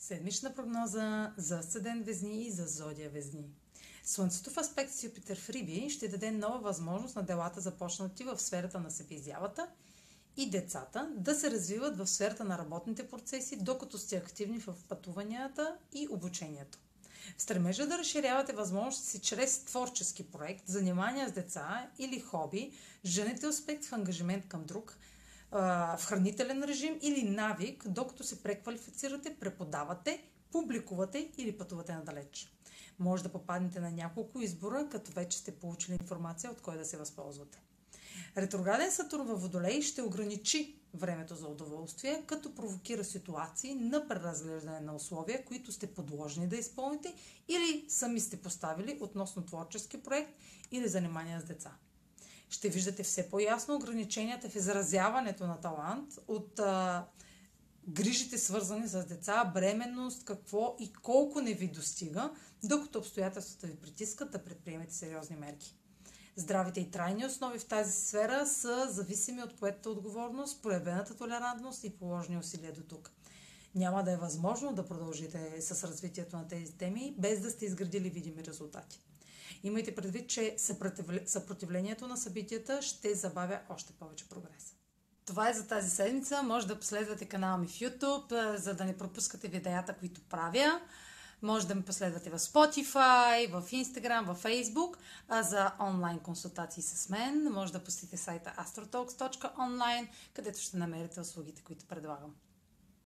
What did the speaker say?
Седмична прогноза за Асцендент Везни и за Зодия Везни. Слънцето в аспект с Юпитер в Риби ще даде нова възможност на делата започнати в сферата на себеизявата и децата да се развиват в сферата на работните процеси, докато сте активни в пътуванията и обучението. В стремежа да разширявате възможности си чрез творчески проект, занимания с деца или хоби, женете аспект в ангажимент към друг – в хранителен режим или навик, докато се преквалифицирате, преподавате, публикувате или пътувате надалеч. Може да попаднете на няколко избора, като вече сте получили информация от кой да се възползвате. Ретрограден Сатурн във Водолей ще ограничи времето за удоволствие, като провокира ситуации на преразглеждане на условия, които сте подложени да изпълните или сами сте поставили относно творчески проект или занимания с деца ще виждате все по-ясно ограниченията в изразяването на талант от а, грижите свързани с деца, бременност, какво и колко не ви достига, докато обстоятелствата ви притискат да предприемете сериозни мерки. Здравите и трайни основи в тази сфера са зависими от поетата отговорност, проявената толерантност и положени усилия до тук. Няма да е възможно да продължите с развитието на тези теми, без да сте изградили видими резултати. Имайте предвид, че съпротивлението на събитията ще забавя още повече прогрес. Това е за тази седмица. Може да последвате канала ми в YouTube, за да не пропускате видеята, които правя. Може да ме последвате в Spotify, в Instagram, в Facebook. А за онлайн консултации с мен може да посетите сайта astrotalks.online, където ще намерите услугите, които предлагам.